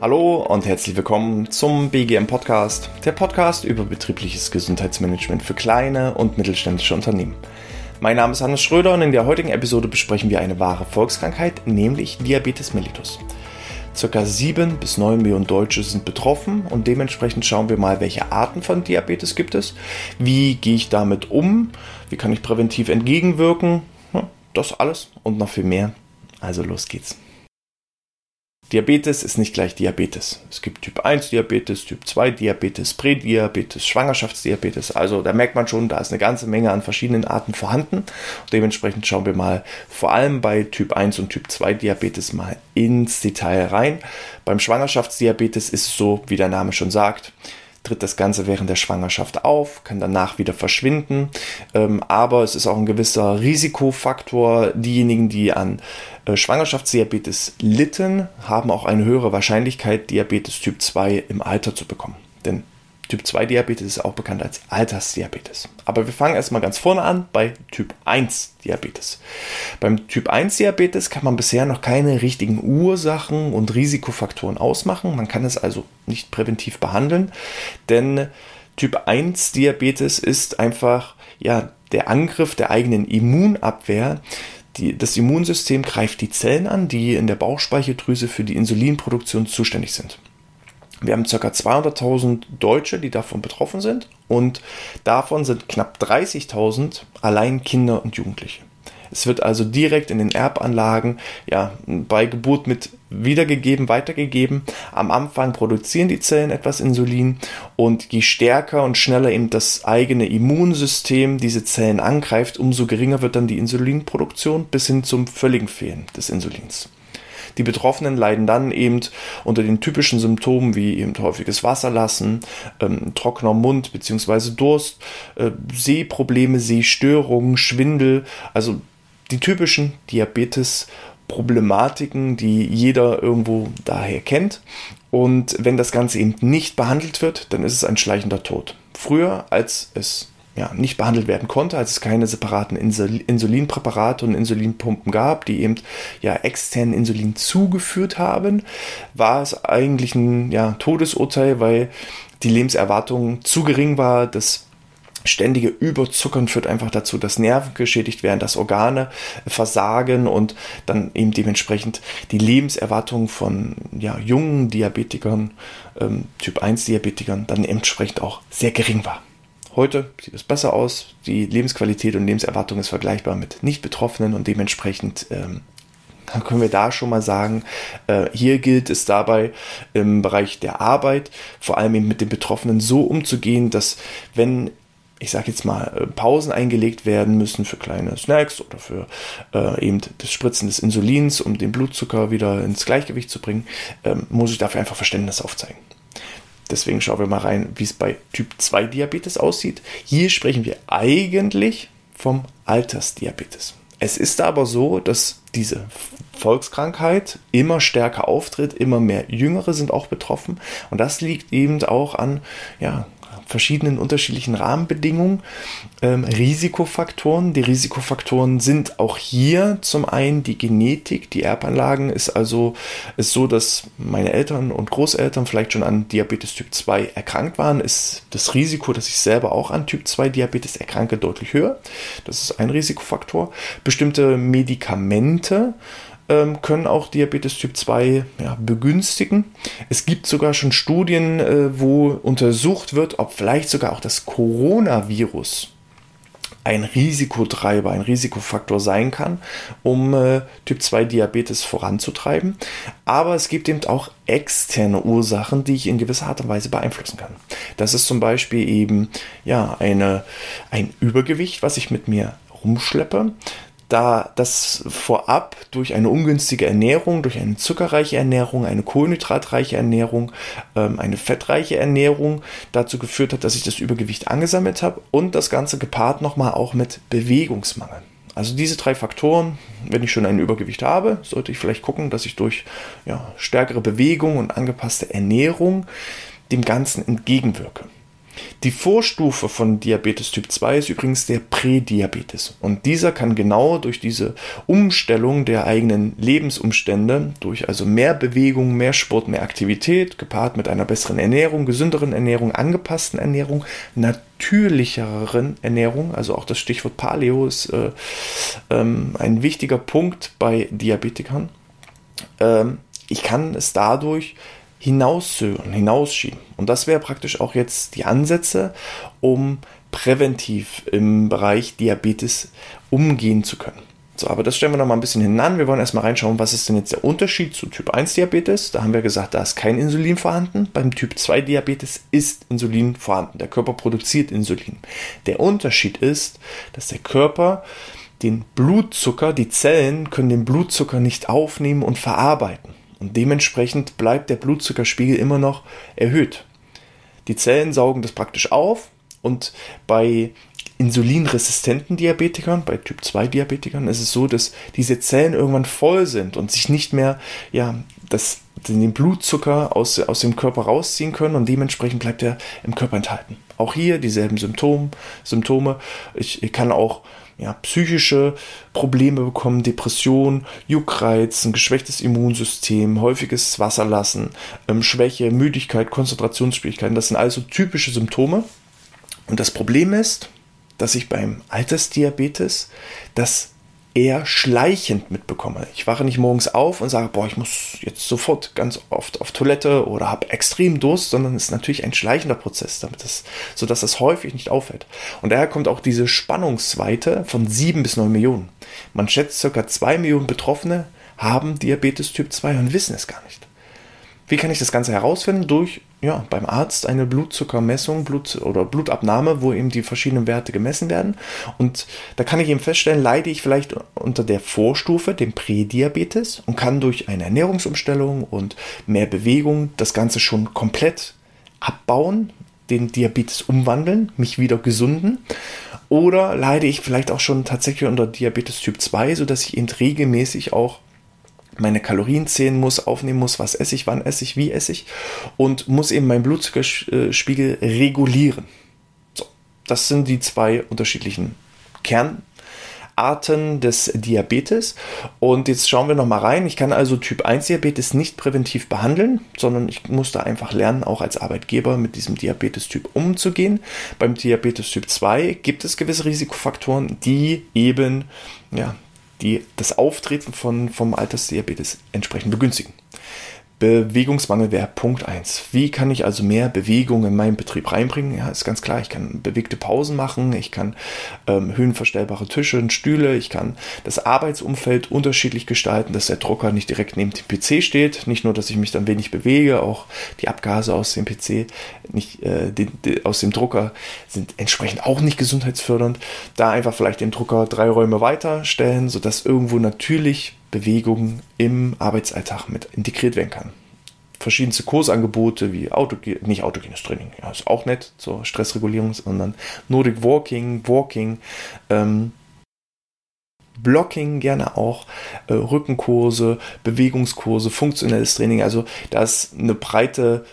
Hallo und herzlich willkommen zum BGM Podcast, der Podcast über betriebliches Gesundheitsmanagement für kleine und mittelständische Unternehmen. Mein Name ist Hannes Schröder und in der heutigen Episode besprechen wir eine wahre Volkskrankheit, nämlich Diabetes mellitus. Circa 7 bis 9 Millionen Deutsche sind betroffen und dementsprechend schauen wir mal, welche Arten von Diabetes gibt es, wie gehe ich damit um, wie kann ich präventiv entgegenwirken, das alles und noch viel mehr. Also los geht's. Diabetes ist nicht gleich Diabetes. Es gibt Typ 1 Diabetes, Typ 2 Diabetes, Prädiabetes, Schwangerschaftsdiabetes. Also da merkt man schon, da ist eine ganze Menge an verschiedenen Arten vorhanden. Und dementsprechend schauen wir mal vor allem bei Typ 1 und Typ 2 Diabetes mal ins Detail rein. Beim Schwangerschaftsdiabetes ist es so, wie der Name schon sagt, tritt das Ganze während der Schwangerschaft auf, kann danach wieder verschwinden. Ähm, aber es ist auch ein gewisser Risikofaktor. Diejenigen, die an äh, Schwangerschaftsdiabetes litten, haben auch eine höhere Wahrscheinlichkeit, Diabetes Typ 2 im Alter zu bekommen. Denn Typ 2 Diabetes ist auch bekannt als Altersdiabetes. Aber wir fangen erstmal ganz vorne an bei Typ 1 Diabetes. Beim Typ 1 Diabetes kann man bisher noch keine richtigen Ursachen und Risikofaktoren ausmachen. Man kann es also nicht präventiv behandeln, denn Typ 1 Diabetes ist einfach ja der Angriff der eigenen Immunabwehr. Die, das Immunsystem greift die Zellen an, die in der Bauchspeicheldrüse für die Insulinproduktion zuständig sind. Wir haben ca. 200.000 Deutsche, die davon betroffen sind und davon sind knapp 30.000 allein Kinder und Jugendliche. Es wird also direkt in den Erbanlagen ja, bei Geburt mit wiedergegeben, weitergegeben. Am Anfang produzieren die Zellen etwas Insulin und je stärker und schneller eben das eigene Immunsystem diese Zellen angreift, umso geringer wird dann die Insulinproduktion bis hin zum völligen Fehlen des Insulins. Die Betroffenen leiden dann eben unter den typischen Symptomen wie eben häufiges Wasserlassen, ähm, trockener Mund bzw. Durst, äh, Sehprobleme, Sehstörungen, Schwindel, also die typischen Diabetes-Problematiken, die jeder irgendwo daher kennt. Und wenn das Ganze eben nicht behandelt wird, dann ist es ein schleichender Tod. Früher, als es ja, nicht behandelt werden konnte, als es keine separaten Insulinpräparate und Insulinpumpen gab, die eben ja externen Insulin zugeführt haben, war es eigentlich ein ja, Todesurteil, weil die Lebenserwartung zu gering war, das ständige Überzuckern führt einfach dazu, dass Nerven geschädigt werden, dass Organe versagen und dann eben dementsprechend die Lebenserwartung von ja, jungen Diabetikern, ähm, Typ 1 Diabetikern, dann entsprechend auch sehr gering war. Heute sieht es besser aus. Die Lebensqualität und Lebenserwartung ist vergleichbar mit Nicht-Betroffenen und dementsprechend ähm, können wir da schon mal sagen, äh, hier gilt es dabei im Bereich der Arbeit vor allem eben mit den Betroffenen so umzugehen, dass wenn ich sage jetzt mal, äh, Pausen eingelegt werden müssen für kleine Snacks oder für äh, eben das Spritzen des Insulins, um den Blutzucker wieder ins Gleichgewicht zu bringen, ähm, muss ich dafür einfach Verständnis aufzeigen. Deswegen schauen wir mal rein, wie es bei Typ 2 Diabetes aussieht. Hier sprechen wir eigentlich vom Altersdiabetes. Es ist aber so, dass diese Volkskrankheit immer stärker auftritt, immer mehr Jüngere sind auch betroffen und das liegt eben auch an ja, verschiedenen unterschiedlichen Rahmenbedingungen, ähm, Risikofaktoren. Die Risikofaktoren sind auch hier zum einen die Genetik, die Erbanlagen ist also ist so, dass meine Eltern und Großeltern vielleicht schon an Diabetes Typ 2 erkrankt waren, ist das Risiko, dass ich selber auch an Typ 2 Diabetes erkranke, deutlich höher. Das ist ein Risikofaktor. Bestimmte Medikamente, ähm, können auch Diabetes Typ 2 ja, begünstigen. Es gibt sogar schon Studien, äh, wo untersucht wird, ob vielleicht sogar auch das Coronavirus ein Risikotreiber, ein Risikofaktor sein kann, um äh, Typ 2 Diabetes voranzutreiben. Aber es gibt eben auch externe Ursachen, die ich in gewisser Art und Weise beeinflussen kann. Das ist zum Beispiel eben ja, eine, ein Übergewicht, was ich mit mir rumschleppe da das vorab durch eine ungünstige Ernährung, durch eine zuckerreiche Ernährung, eine kohlenhydratreiche Ernährung, ähm, eine fettreiche Ernährung dazu geführt hat, dass ich das Übergewicht angesammelt habe und das Ganze gepaart nochmal auch mit Bewegungsmangel. Also diese drei Faktoren, wenn ich schon ein Übergewicht habe, sollte ich vielleicht gucken, dass ich durch ja, stärkere Bewegung und angepasste Ernährung dem Ganzen entgegenwirke. Die Vorstufe von Diabetes Typ 2 ist übrigens der Prädiabetes. Und dieser kann genau durch diese Umstellung der eigenen Lebensumstände, durch also mehr Bewegung, mehr Sport, mehr Aktivität, gepaart mit einer besseren Ernährung, gesünderen Ernährung, angepassten Ernährung, natürlicheren Ernährung, also auch das Stichwort Paleo ist äh, ähm, ein wichtiger Punkt bei Diabetikern. Ähm, ich kann es dadurch hinauszögern, hinausschieben. Und das wäre praktisch auch jetzt die Ansätze, um präventiv im Bereich Diabetes umgehen zu können. So, aber das stellen wir noch mal ein bisschen hinan. Wir wollen erstmal reinschauen, was ist denn jetzt der Unterschied zu Typ 1 Diabetes? Da haben wir gesagt, da ist kein Insulin vorhanden. Beim Typ 2 Diabetes ist Insulin vorhanden. Der Körper produziert Insulin. Der Unterschied ist, dass der Körper den Blutzucker, die Zellen können den Blutzucker nicht aufnehmen und verarbeiten. Und dementsprechend bleibt der Blutzuckerspiegel immer noch erhöht. Die Zellen saugen das praktisch auf und bei insulinresistenten Diabetikern, bei Typ 2 Diabetikern ist es so, dass diese Zellen irgendwann voll sind und sich nicht mehr ja, das, den Blutzucker aus, aus dem Körper rausziehen können und dementsprechend bleibt er im Körper enthalten. Auch hier dieselben Symptome. Ich, ich kann auch ja, psychische Probleme bekommen, Depression, Juckreiz, ein geschwächtes Immunsystem, häufiges Wasserlassen, ähm, Schwäche, Müdigkeit, Konzentrationsschwierigkeiten. Das sind also typische Symptome. Und das Problem ist, dass ich beim Altersdiabetes das eher schleichend mitbekomme. Ich wache nicht morgens auf und sage, boah, ich muss jetzt sofort ganz oft auf Toilette oder habe extrem Durst, sondern es ist natürlich ein schleichender Prozess, damit das, sodass das häufig nicht auffällt. Und daher kommt auch diese Spannungsweite von sieben bis neun Millionen. Man schätzt circa zwei Millionen Betroffene haben Diabetes Typ 2 und wissen es gar nicht. Wie kann ich das Ganze herausfinden? Durch ja, beim Arzt eine Blutzuckermessung Blut oder Blutabnahme, wo eben die verschiedenen Werte gemessen werden. Und da kann ich eben feststellen, leide ich vielleicht unter der Vorstufe, dem Prädiabetes, und kann durch eine Ernährungsumstellung und mehr Bewegung das Ganze schon komplett abbauen, den Diabetes umwandeln, mich wieder gesunden. Oder leide ich vielleicht auch schon tatsächlich unter Diabetes Typ 2, sodass ich eben regelmäßig auch meine Kalorien zählen muss, aufnehmen muss, was esse ich, wann esse ich, wie esse ich und muss eben meinen Blutzuckerspiegel regulieren. So, das sind die zwei unterschiedlichen Kernarten des Diabetes. Und jetzt schauen wir nochmal rein. Ich kann also Typ 1 Diabetes nicht präventiv behandeln, sondern ich muss da einfach lernen, auch als Arbeitgeber mit diesem Diabetes-Typ umzugehen. Beim Diabetes Typ 2 gibt es gewisse Risikofaktoren, die eben ja, die das Auftreten von, vom Altersdiabetes entsprechend begünstigen. Bewegungsmangel wäre Punkt 1. Wie kann ich also mehr Bewegung in meinen Betrieb reinbringen? Ja, ist ganz klar, ich kann bewegte Pausen machen, ich kann ähm, höhenverstellbare Tische und Stühle, ich kann das Arbeitsumfeld unterschiedlich gestalten, dass der Drucker nicht direkt neben dem PC steht. Nicht nur, dass ich mich dann wenig bewege, auch die Abgase aus dem PC, nicht, äh, die, die, aus dem Drucker sind entsprechend auch nicht gesundheitsfördernd. Da einfach vielleicht den Drucker drei Räume weiter stellen, sodass irgendwo natürlich Bewegung im Arbeitsalltag mit integriert werden kann. Verschiedenste Kursangebote wie Auto, nicht autogenes Training, ja, ist auch nett zur Stressregulierung, sondern Nordic Walking, Walking, ähm, Blocking gerne auch, äh, Rückenkurse, Bewegungskurse, funktionelles Training. Also da ist eine breite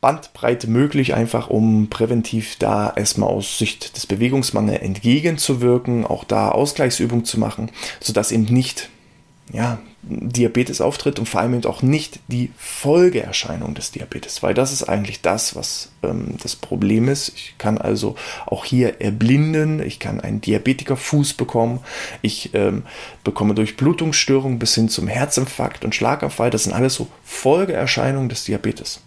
Bandbreite möglich, einfach um präventiv da erstmal aus Sicht des Bewegungsmangels entgegenzuwirken, auch da Ausgleichsübungen zu machen, sodass eben nicht ja, Diabetes auftritt und vor allem auch nicht die Folgeerscheinung des Diabetes, weil das ist eigentlich das, was ähm, das Problem ist. Ich kann also auch hier erblinden, ich kann einen Diabetikerfuß bekommen, ich ähm, bekomme durch Blutungsstörungen bis hin zum Herzinfarkt und Schlaganfall, das sind alles so Folgeerscheinungen des Diabetes.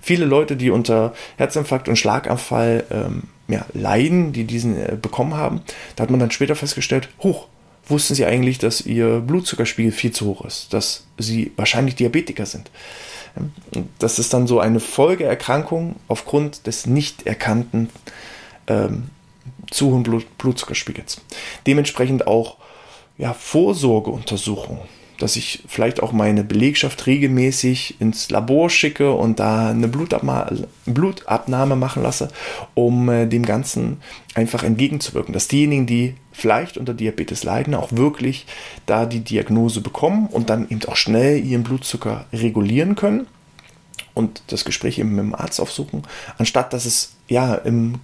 Viele Leute, die unter Herzinfarkt und Schlaganfall ähm, ja, leiden, die diesen äh, bekommen haben, da hat man dann später festgestellt, hoch, wussten sie eigentlich, dass ihr Blutzuckerspiegel viel zu hoch ist, dass sie wahrscheinlich Diabetiker sind. Das ist dann so eine Folgeerkrankung aufgrund des nicht erkannten ähm, zu hohen Blut Blutzuckerspiegels. Dementsprechend auch ja, Vorsorgeuntersuchungen dass ich vielleicht auch meine Belegschaft regelmäßig ins Labor schicke und da eine Blutabnahme machen lasse, um äh, dem Ganzen einfach entgegenzuwirken. Dass diejenigen, die vielleicht unter Diabetes leiden, auch wirklich da die Diagnose bekommen und dann eben auch schnell ihren Blutzucker regulieren können und das Gespräch eben mit dem Arzt aufsuchen, anstatt dass es ja im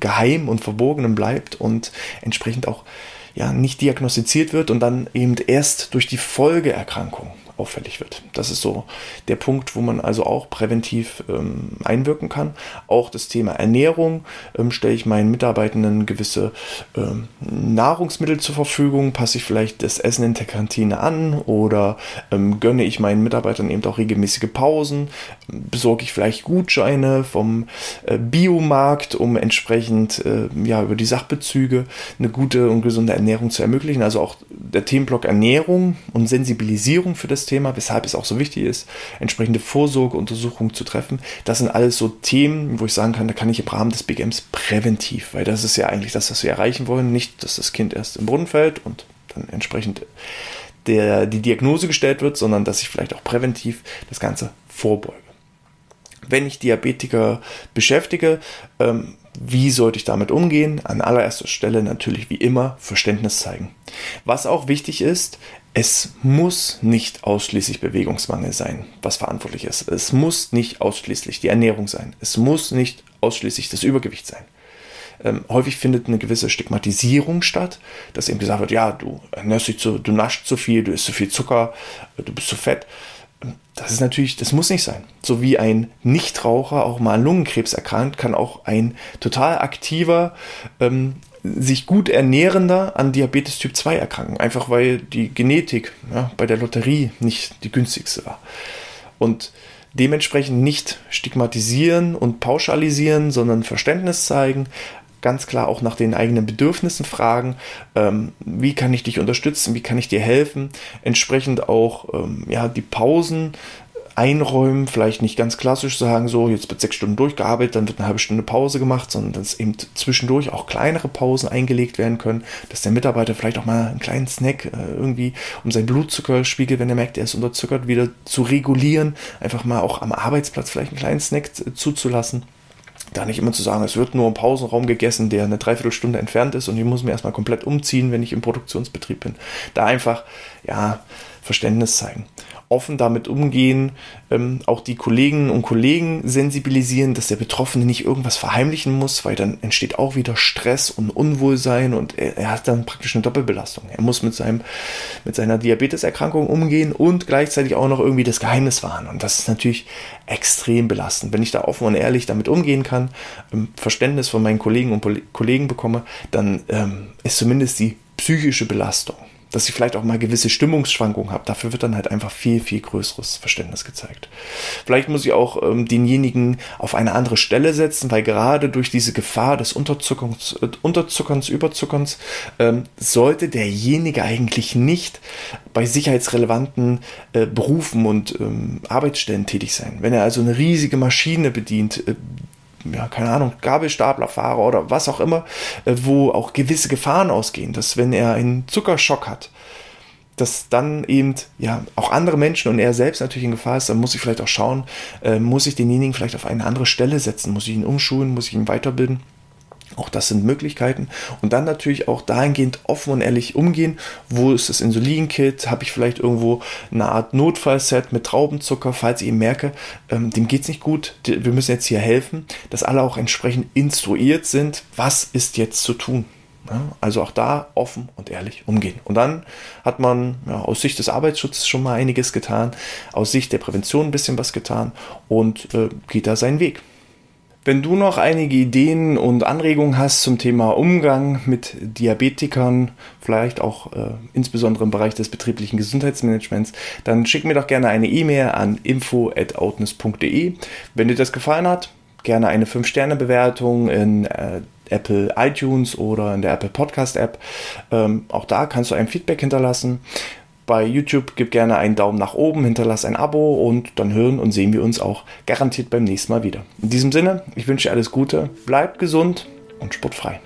Geheim und Verborgenen bleibt und entsprechend auch ja nicht diagnostiziert wird und dann eben erst durch die Folgeerkrankung auffällig wird. Das ist so der Punkt, wo man also auch präventiv ähm, einwirken kann. Auch das Thema Ernährung ähm, stelle ich meinen Mitarbeitenden gewisse ähm, Nahrungsmittel zur Verfügung, passe ich vielleicht das Essen in der Kantine an oder ähm, gönne ich meinen Mitarbeitern eben auch regelmäßige Pausen, besorge ich vielleicht Gutscheine vom äh, Biomarkt, um entsprechend äh, ja über die Sachbezüge eine gute und gesunde Ernährung zu ermöglichen. Also auch der Themenblock Ernährung und Sensibilisierung für das Thema, weshalb es auch so wichtig ist, entsprechende Vorsorgeuntersuchungen zu treffen. Das sind alles so Themen, wo ich sagen kann, da kann ich im Rahmen des BGMs präventiv, weil das ist ja eigentlich das, was wir erreichen wollen. Nicht, dass das Kind erst im Brunnen fällt und dann entsprechend der, die Diagnose gestellt wird, sondern dass ich vielleicht auch präventiv das Ganze vorbeuge. Wenn ich Diabetiker beschäftige, ähm, wie sollte ich damit umgehen? An allererster Stelle natürlich wie immer Verständnis zeigen. Was auch wichtig ist, es muss nicht ausschließlich Bewegungsmangel sein, was verantwortlich ist. Es muss nicht ausschließlich die Ernährung sein. Es muss nicht ausschließlich das Übergewicht sein. Ähm, häufig findet eine gewisse Stigmatisierung statt, dass eben gesagt wird, ja, du ernährst dich zu, du naschst zu viel, du isst zu viel Zucker, du bist zu fett. Das ist natürlich, das muss nicht sein. So wie ein Nichtraucher auch mal an Lungenkrebs erkrankt, kann auch ein total aktiver ähm, sich gut ernährender an Diabetes Typ 2 erkranken, einfach weil die Genetik ja, bei der Lotterie nicht die günstigste war. Und dementsprechend nicht stigmatisieren und pauschalisieren, sondern Verständnis zeigen, ganz klar auch nach den eigenen Bedürfnissen fragen, ähm, wie kann ich dich unterstützen, wie kann ich dir helfen, entsprechend auch ähm, ja, die Pausen einräumen, vielleicht nicht ganz klassisch sagen, so jetzt wird sechs Stunden durchgearbeitet, dann wird eine halbe Stunde Pause gemacht, sondern dass eben zwischendurch auch kleinere Pausen eingelegt werden können, dass der Mitarbeiter vielleicht auch mal einen kleinen Snack äh, irgendwie, um seinen Blutzuckerspiegel, wenn er merkt, er ist unterzuckert, wieder zu regulieren, einfach mal auch am Arbeitsplatz vielleicht einen kleinen Snack zuzulassen. Da nicht immer zu sagen, es wird nur im Pausenraum gegessen, der eine Dreiviertelstunde entfernt ist und ich muss mir erstmal komplett umziehen, wenn ich im Produktionsbetrieb bin. Da einfach, ja, Verständnis zeigen offen damit umgehen, ähm, auch die Kolleginnen und Kollegen sensibilisieren, dass der Betroffene nicht irgendwas verheimlichen muss, weil dann entsteht auch wieder Stress und Unwohlsein und er, er hat dann praktisch eine Doppelbelastung. Er muss mit, seinem, mit seiner Diabeteserkrankung umgehen und gleichzeitig auch noch irgendwie das Geheimnis wahren. Und das ist natürlich extrem belastend. Wenn ich da offen und ehrlich damit umgehen kann, ähm, Verständnis von meinen Kollegen und Kollegen bekomme, dann ähm, ist zumindest die psychische Belastung dass ich vielleicht auch mal gewisse Stimmungsschwankungen habe. Dafür wird dann halt einfach viel, viel größeres Verständnis gezeigt. Vielleicht muss ich auch ähm, denjenigen auf eine andere Stelle setzen, weil gerade durch diese Gefahr des Unterzuckerns, äh, Unterzuckerns Überzuckerns, ähm, sollte derjenige eigentlich nicht bei sicherheitsrelevanten äh, Berufen und ähm, Arbeitsstellen tätig sein. Wenn er also eine riesige Maschine bedient, äh, ja, keine Ahnung, Gabelstaplerfahrer oder was auch immer, äh, wo auch gewisse Gefahren ausgehen, dass wenn er einen Zuckerschock hat, dass dann eben ja auch andere Menschen und er selbst natürlich in Gefahr ist, dann muss ich vielleicht auch schauen, äh, muss ich denjenigen vielleicht auf eine andere Stelle setzen, muss ich ihn umschulen, muss ich ihn weiterbilden auch das sind Möglichkeiten. Und dann natürlich auch dahingehend offen und ehrlich umgehen. Wo ist das Insulinkit? Habe ich vielleicht irgendwo eine Art Notfallset mit Traubenzucker, falls ich eben merke, ähm, dem geht es nicht gut. Wir müssen jetzt hier helfen, dass alle auch entsprechend instruiert sind, was ist jetzt zu tun. Ja, also auch da offen und ehrlich umgehen. Und dann hat man ja, aus Sicht des Arbeitsschutzes schon mal einiges getan, aus Sicht der Prävention ein bisschen was getan und äh, geht da seinen Weg. Wenn du noch einige Ideen und Anregungen hast zum Thema Umgang mit Diabetikern, vielleicht auch äh, insbesondere im Bereich des betrieblichen Gesundheitsmanagements, dann schick mir doch gerne eine E-Mail an info@outness.de. Wenn dir das gefallen hat, gerne eine 5-Sterne-Bewertung in äh, Apple iTunes oder in der Apple Podcast App. Ähm, auch da kannst du ein Feedback hinterlassen bei YouTube, gib gerne einen Daumen nach oben, hinterlass ein Abo und dann hören und sehen wir uns auch garantiert beim nächsten Mal wieder. In diesem Sinne, ich wünsche dir alles Gute, bleib gesund und sportfrei.